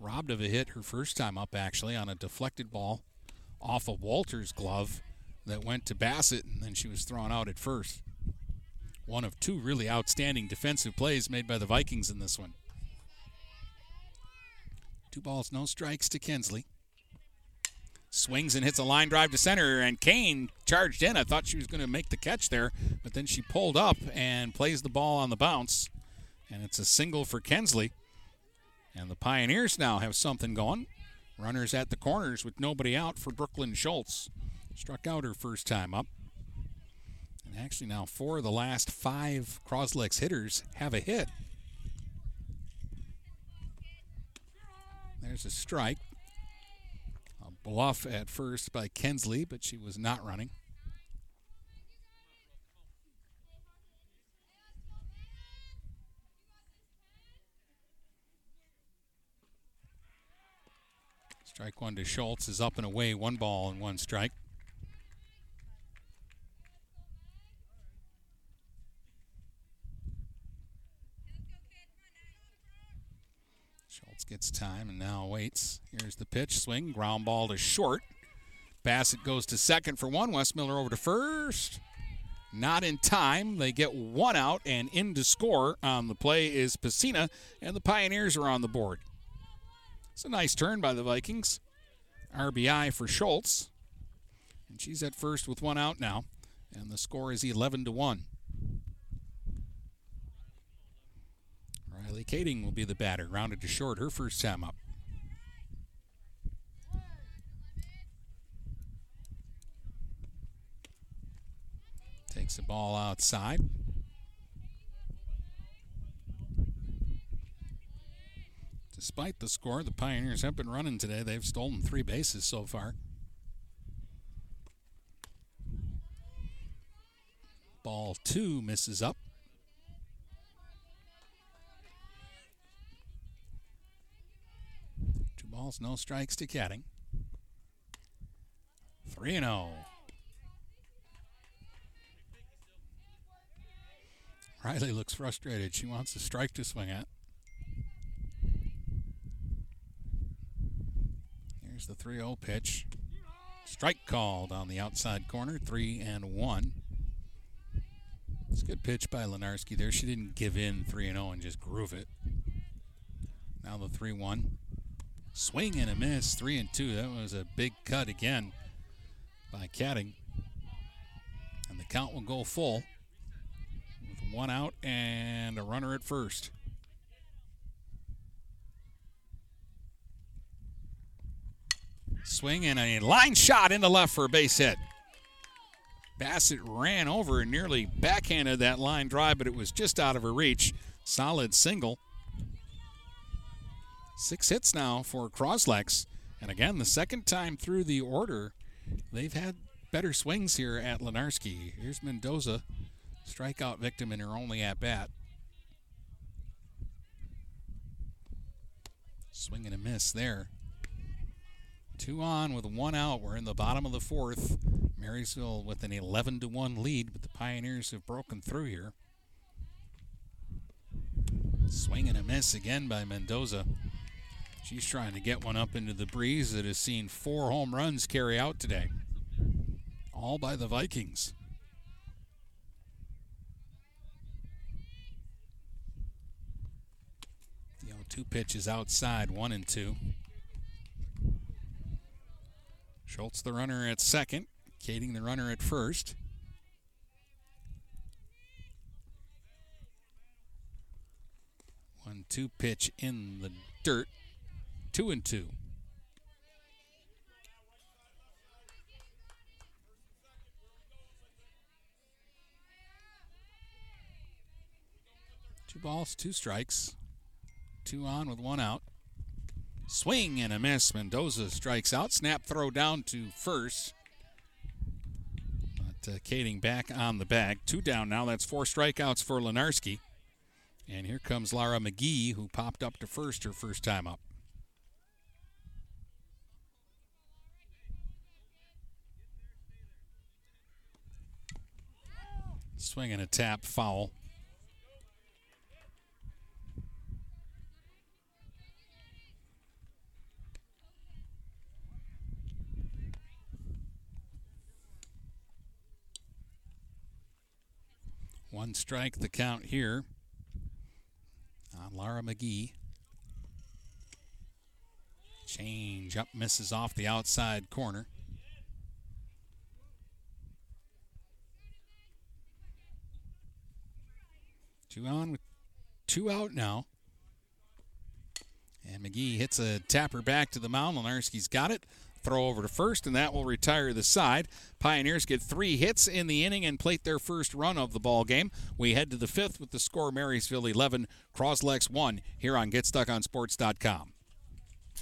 Robbed of a hit her first time up, actually, on a deflected ball off of Walter's glove that went to Bassett, and then she was thrown out at first. One of two really outstanding defensive plays made by the Vikings in this one. Two balls, no strikes to Kensley. Swings and hits a line drive to center, and Kane charged in. I thought she was going to make the catch there, but then she pulled up and plays the ball on the bounce. And it's a single for Kensley. And the Pioneers now have something going. Runners at the corners with nobody out for Brooklyn Schultz. Struck out her first time up. And actually, now four of the last five Croslex hitters have a hit. There's a strike. A bluff at first by Kensley, but she was not running. Strike one to Schultz is up and away, one ball and one strike. Schultz gets time and now waits. Here's the pitch, swing, ground ball to short. Bassett goes to second for one. Westmiller over to first. Not in time. They get one out and in to score on the play is Pacina, and the Pioneers are on the board. It's a nice turn by the Vikings. RBI for Schultz. And she's at first with one out now. And the score is 11 to 1. Riley Kading will be the batter, rounded to short her first time up. Takes the ball outside. Despite the score, the Pioneers have been running today. They've stolen three bases so far. Ball two misses up. Balls, no strikes to Ketting. 3 0. Riley looks frustrated. She wants a strike to swing at. Here's the 3 0 pitch. Strike called on the outside corner, 3 and 1. It's a good pitch by Lenarski there. She didn't give in 3 0 and just groove it. Now the 3 1. Swing and a miss, 3 and 2. That was a big cut again by Ketting. And the count will go full with one out and a runner at first. Swing and a line shot into left for a base hit. Bassett ran over and nearly backhanded that line drive, but it was just out of her reach. Solid single. Six hits now for Croslex. And again, the second time through the order, they've had better swings here at Lenarski. Here's Mendoza, strikeout victim in her only at bat. Swing and a miss there. Two on with one out. We're in the bottom of the fourth. Marysville with an 11 to 1 lead, but the Pioneers have broken through here. Swing and a miss again by Mendoza. She's trying to get one up into the breeze that has seen four home runs carry out today. All by the Vikings. The 0 2 pitch is outside, one and two. Schultz, the runner at second. Kading, the runner at first. One two pitch in the dirt two and two. Two balls, two strikes. Two on with one out. Swing and a miss. Mendoza strikes out. Snap throw down to first. But uh, Kading back on the bag. Two down now. That's four strikeouts for Lenarski. And here comes Lara McGee, who popped up to first her first time up. Swing and a tap foul. One strike the count here on Lara McGee. Change up misses off the outside corner. Two on with two out now. And McGee hits a tapper back to the mound. Lenarski's got it. Throw over to first, and that will retire the side. Pioneers get three hits in the inning and plate their first run of the ball game. We head to the fifth with the score Marysville 11, Croslex 1 here on GetStuckOnSports.com.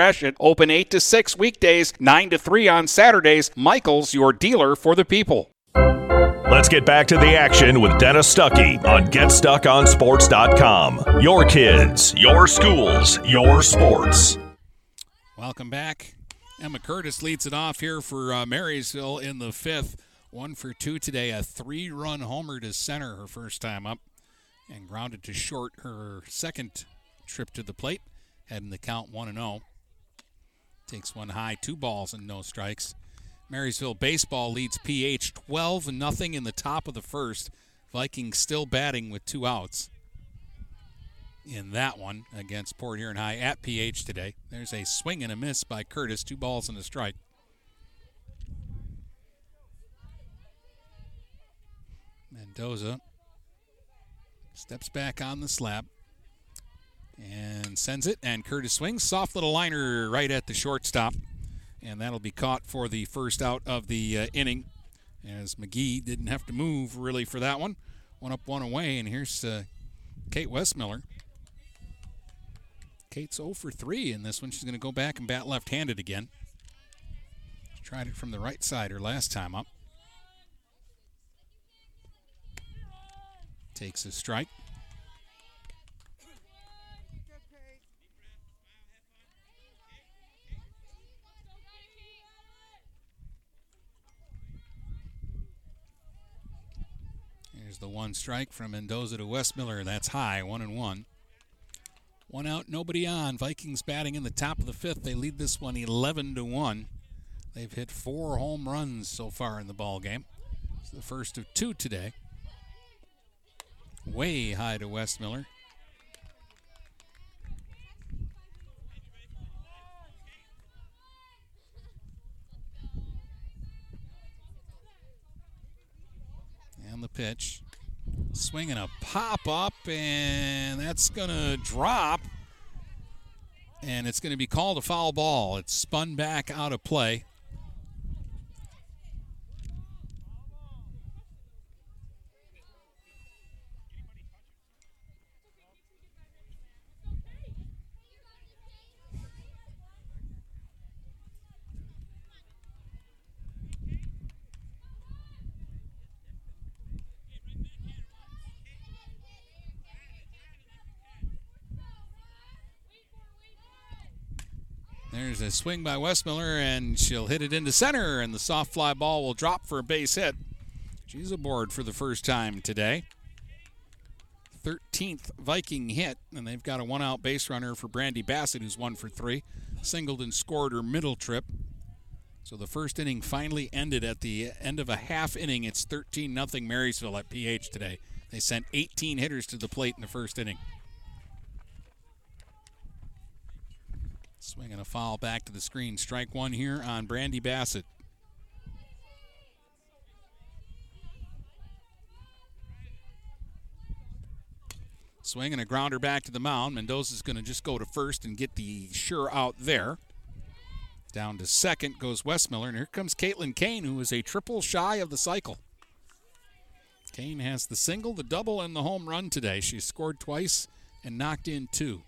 Gratiot, open 8 to 6 weekdays, 9 to 3 on Saturdays. Michaels, your dealer for the people. Let's get back to the action with Dennis Stuckey on GetStuckOnSports.com. Your kids, your schools, your sports. Welcome back. Emma Curtis leads it off here for uh, Marysville in the fifth. One for two today. A three run homer to center her first time up and grounded to short her second trip to the plate. Heading the count 1 0. Takes one high, two balls and no strikes. Marysville baseball leads PH 12 0 in the top of the first. Vikings still batting with two outs in that one against Port Huron High at PH today. There's a swing and a miss by Curtis, two balls and a strike. Mendoza steps back on the slab and sends it, and Curtis swings. Soft little liner right at the shortstop, and that'll be caught for the first out of the uh, inning. As McGee didn't have to move really for that one. One up, one away, and here's uh, Kate Westmiller. Kate's 0 for 3 in this one. She's going to go back and bat left handed again. Tried it from the right side her last time up. Takes a strike. The one strike from Mendoza to Westmiller. That's high, one and one. One out, nobody on. Vikings batting in the top of the fifth. They lead this one 11 to one. They've hit four home runs so far in the ball game. It's the first of two today. Way high to Westmiller. And the pitch. Swinging a pop up, and that's going to drop. And it's going to be called a foul ball. It's spun back out of play. There's a swing by Westmiller, and she'll hit it into center, and the soft fly ball will drop for a base hit. She's aboard for the first time today. 13th Viking hit, and they've got a one out base runner for Brandy Bassett, who's one for three. Singled and scored her middle trip. So the first inning finally ended at the end of a half inning. It's 13 0 Marysville at PH today. They sent 18 hitters to the plate in the first inning. Swinging a foul back to the screen. Strike one here on Brandy Bassett. Swinging a grounder back to the mound. Mendoza's going to just go to first and get the sure out there. Down to second goes Westmiller, and here comes Caitlin Kane, who is a triple shy of the cycle. Kane has the single, the double, and the home run today. She scored twice and knocked in two.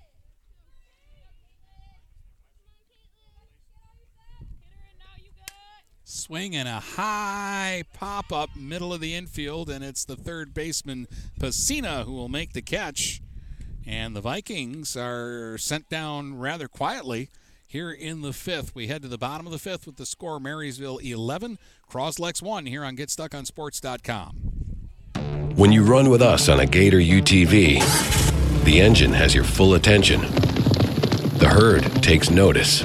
Swing and a high pop up middle of the infield, and it's the third baseman Pacina who will make the catch. And the Vikings are sent down rather quietly here in the fifth. We head to the bottom of the fifth with the score Marysville 11, Croslex 1 here on GetStuckOnSports.com. When you run with us on a Gator UTV, the engine has your full attention. The herd takes notice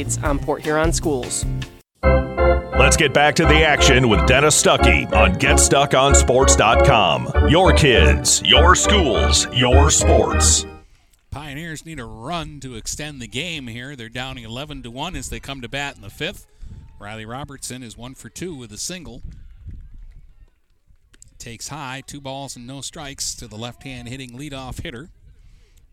on Port Huron schools. Let's get back to the action with Dennis Stuckey on GetStuckOnSports.com. Your kids, your schools, your sports. Pioneers need a run to extend the game here. They're down 11 to 1 as they come to bat in the fifth. Riley Robertson is one for two with a single. Takes high, two balls and no strikes to the left hand hitting leadoff hitter.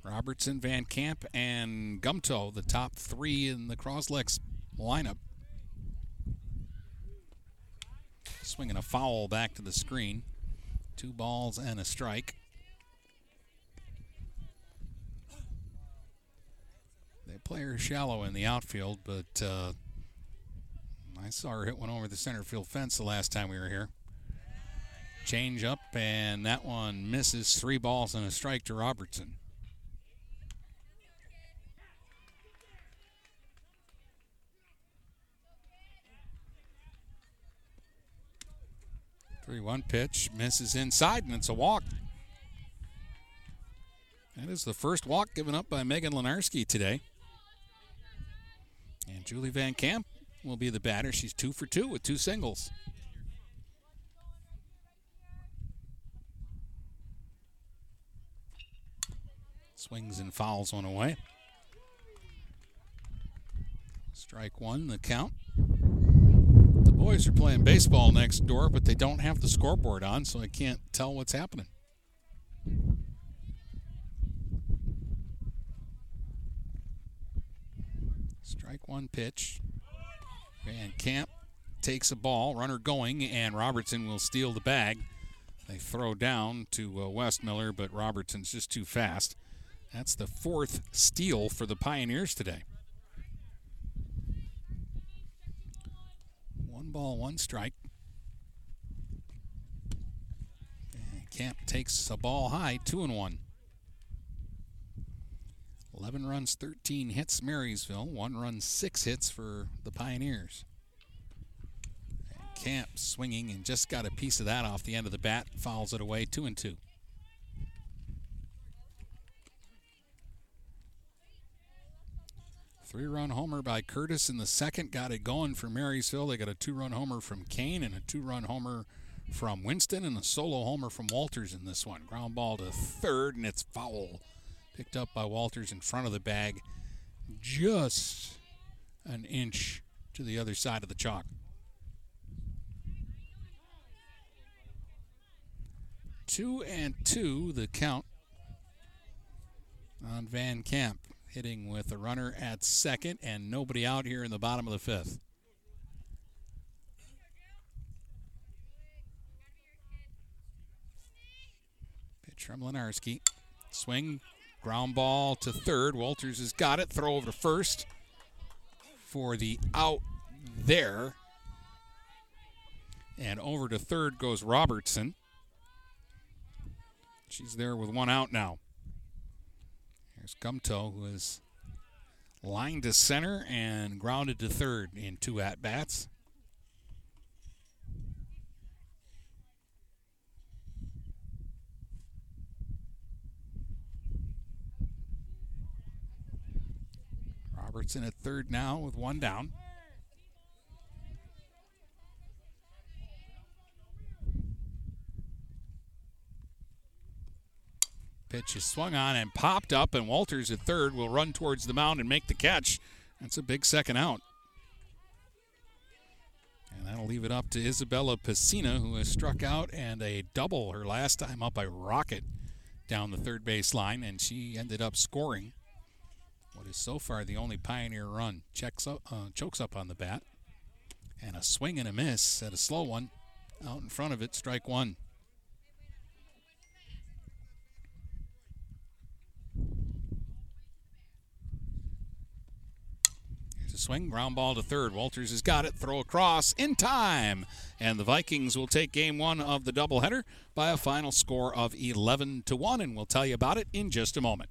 Robertson, Van Camp, and Gumtow, the top three in the Croslex lineup. Swinging a foul back to the screen. Two balls and a strike. They play her shallow in the outfield, but uh, I saw her hit one over the center field fence the last time we were here. Change up, and that one misses. Three balls and a strike to Robertson. 3 1 pitch misses inside, and it's a walk. That is the first walk given up by Megan Lenarski today. And Julie Van Camp will be the batter. She's two for two with two singles. Swings and fouls one away. Strike one, the count boys are playing baseball next door, but they don't have the scoreboard on, so I can't tell what's happening. Strike one pitch. Van Camp takes a ball, runner going, and Robertson will steal the bag. They throw down to uh, Westmiller, but Robertson's just too fast. That's the fourth steal for the Pioneers today. One ball, one strike. Van Camp takes a ball high, two and one. 11 runs, 13 hits, Marysville. One run, six hits for the Pioneers. Van Camp swinging and just got a piece of that off the end of the bat, fouls it away, two and two. Three run homer by Curtis in the second got it going for Marysville. They got a two run homer from Kane and a two run homer from Winston and a solo homer from Walters in this one. Ground ball to third, and it's foul. Picked up by Walters in front of the bag, just an inch to the other side of the chalk. Two and two, the count on Van Camp, hitting with a runner at second and nobody out here in the bottom of the fifth. Pitch from Lenarski. Swing, ground ball to third. Walters has got it. Throw over to first for the out there. And over to third goes Robertson. She's there with one out now. Here's Gumtow, who is lined to center and grounded to third in two at bats. Robertson at third now with one down. Pitch is swung on and popped up, and Walters at third will run towards the mound and make the catch. That's a big second out. And that'll leave it up to Isabella Piscina, who has struck out and a double her last time up a rocket down the third base line, and she ended up scoring what is so far the only Pioneer run. Checks up, uh, chokes up on the bat, and a swing and a miss at a slow one out in front of it, strike one. Swing, ground ball to third. Walters has got it. Throw across in time. And the Vikings will take game one of the doubleheader by a final score of 11 to 1. And we'll tell you about it in just a moment.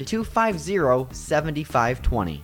250 7520.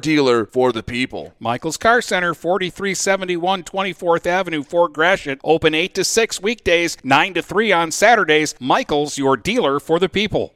dealer for the people. Michaels Car Center, 4371 24th Avenue, Fort Gratiot. Open 8 to 6 weekdays, 9 to 3 on Saturdays. Michaels, your dealer for the people.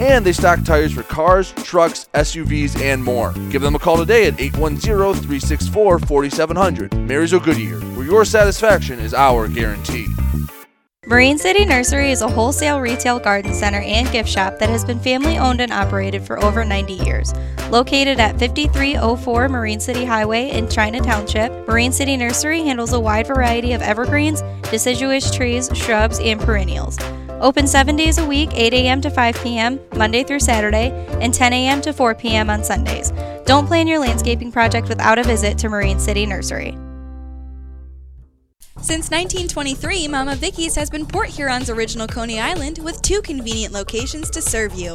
and they stock tires for cars, trucks, SUVs, and more. Give them a call today at 810 364 4700. Marysville Goodyear, where your satisfaction is our guarantee. Marine City Nursery is a wholesale retail garden center and gift shop that has been family owned and operated for over 90 years. Located at 5304 Marine City Highway in China Township, Marine City Nursery handles a wide variety of evergreens, deciduous trees, shrubs, and perennials. Open seven days a week, 8 a.m. to 5 p.m., Monday through Saturday, and 10 a.m. to 4 p.m. on Sundays. Don't plan your landscaping project without a visit to Marine City Nursery. Since 1923, Mama Vicky's has been Port Huron's original Coney Island with two convenient locations to serve you.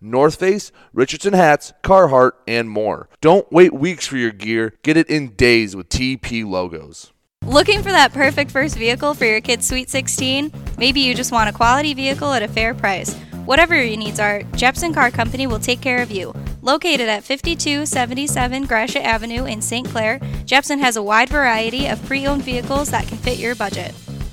North Face, Richardson hats, Carhartt, and more. Don't wait weeks for your gear. Get it in days with TP logos. Looking for that perfect first vehicle for your kid's Sweet 16? Maybe you just want a quality vehicle at a fair price. Whatever your needs are, Jepson Car Company will take care of you. Located at 5277 Gratiot Avenue in St. Clair, Jepson has a wide variety of pre owned vehicles that can fit your budget.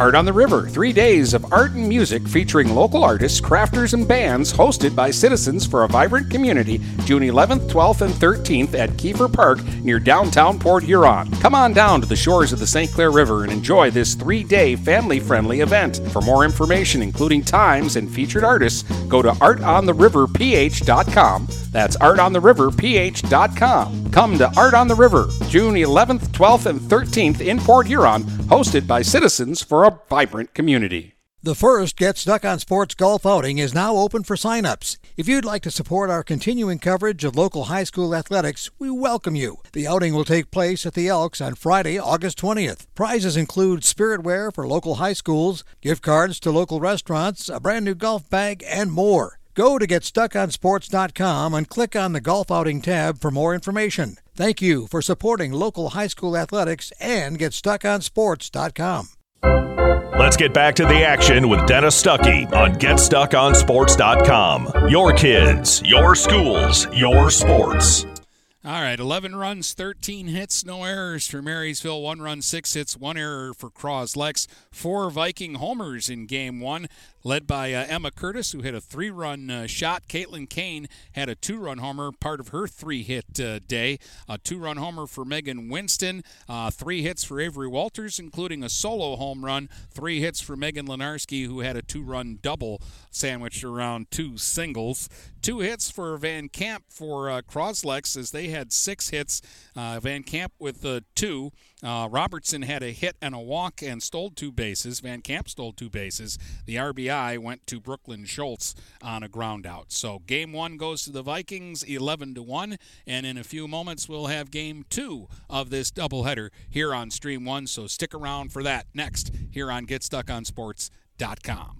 Art on the River, three days of art and music featuring local artists, crafters, and bands, hosted by citizens for a vibrant community, June 11th, 12th, and 13th at Kiefer Park near downtown Port Huron. Come on down to the shores of the St. Clair River and enjoy this three day family friendly event. For more information, including times and featured artists, go to artontheriverph.com. That's artontheriverph.com. Come to Art on the River, June 11th, 12th, and 13th in Port Huron, hosted by citizens for a vibrant community. The first Get Stuck on Sports golf outing is now open for sign-ups. If you'd like to support our continuing coverage of local high school athletics, we welcome you. The outing will take place at the Elks on Friday, August 20th. Prizes include spirit wear for local high schools, gift cards to local restaurants, a brand new golf bag, and more. Go to GetStuckOnSports.com and click on the Golf Outing tab for more information. Thank you for supporting local high school athletics and GetStuckOnSports.com. Let's get back to the action with Dennis Stuckey on GetStuckOnSports.com. Your kids, your schools, your sports. All right, 11 runs, 13 hits, no errors for Marysville. One run, six hits, one error for Croslex. Four Viking homers in game one, led by uh, Emma Curtis, who hit a three run uh, shot. Caitlin Kane had a two run homer, part of her three hit uh, day. A two run homer for Megan Winston. Uh, three hits for Avery Walters, including a solo home run. Three hits for Megan Lenarski, who had a two run double sandwiched around two singles. Two hits for Van Camp for uh, Croslex, as they had six hits. Uh, Van Camp with two. Uh, Robertson had a hit and a walk and stole two bases. Van Camp stole two bases. The RBI went to Brooklyn Schultz on a ground out. So game one goes to the Vikings, 11 to one, and in a few moments we'll have game two of this doubleheader here on Stream One. So stick around for that next here on GetStuckOnSports.com.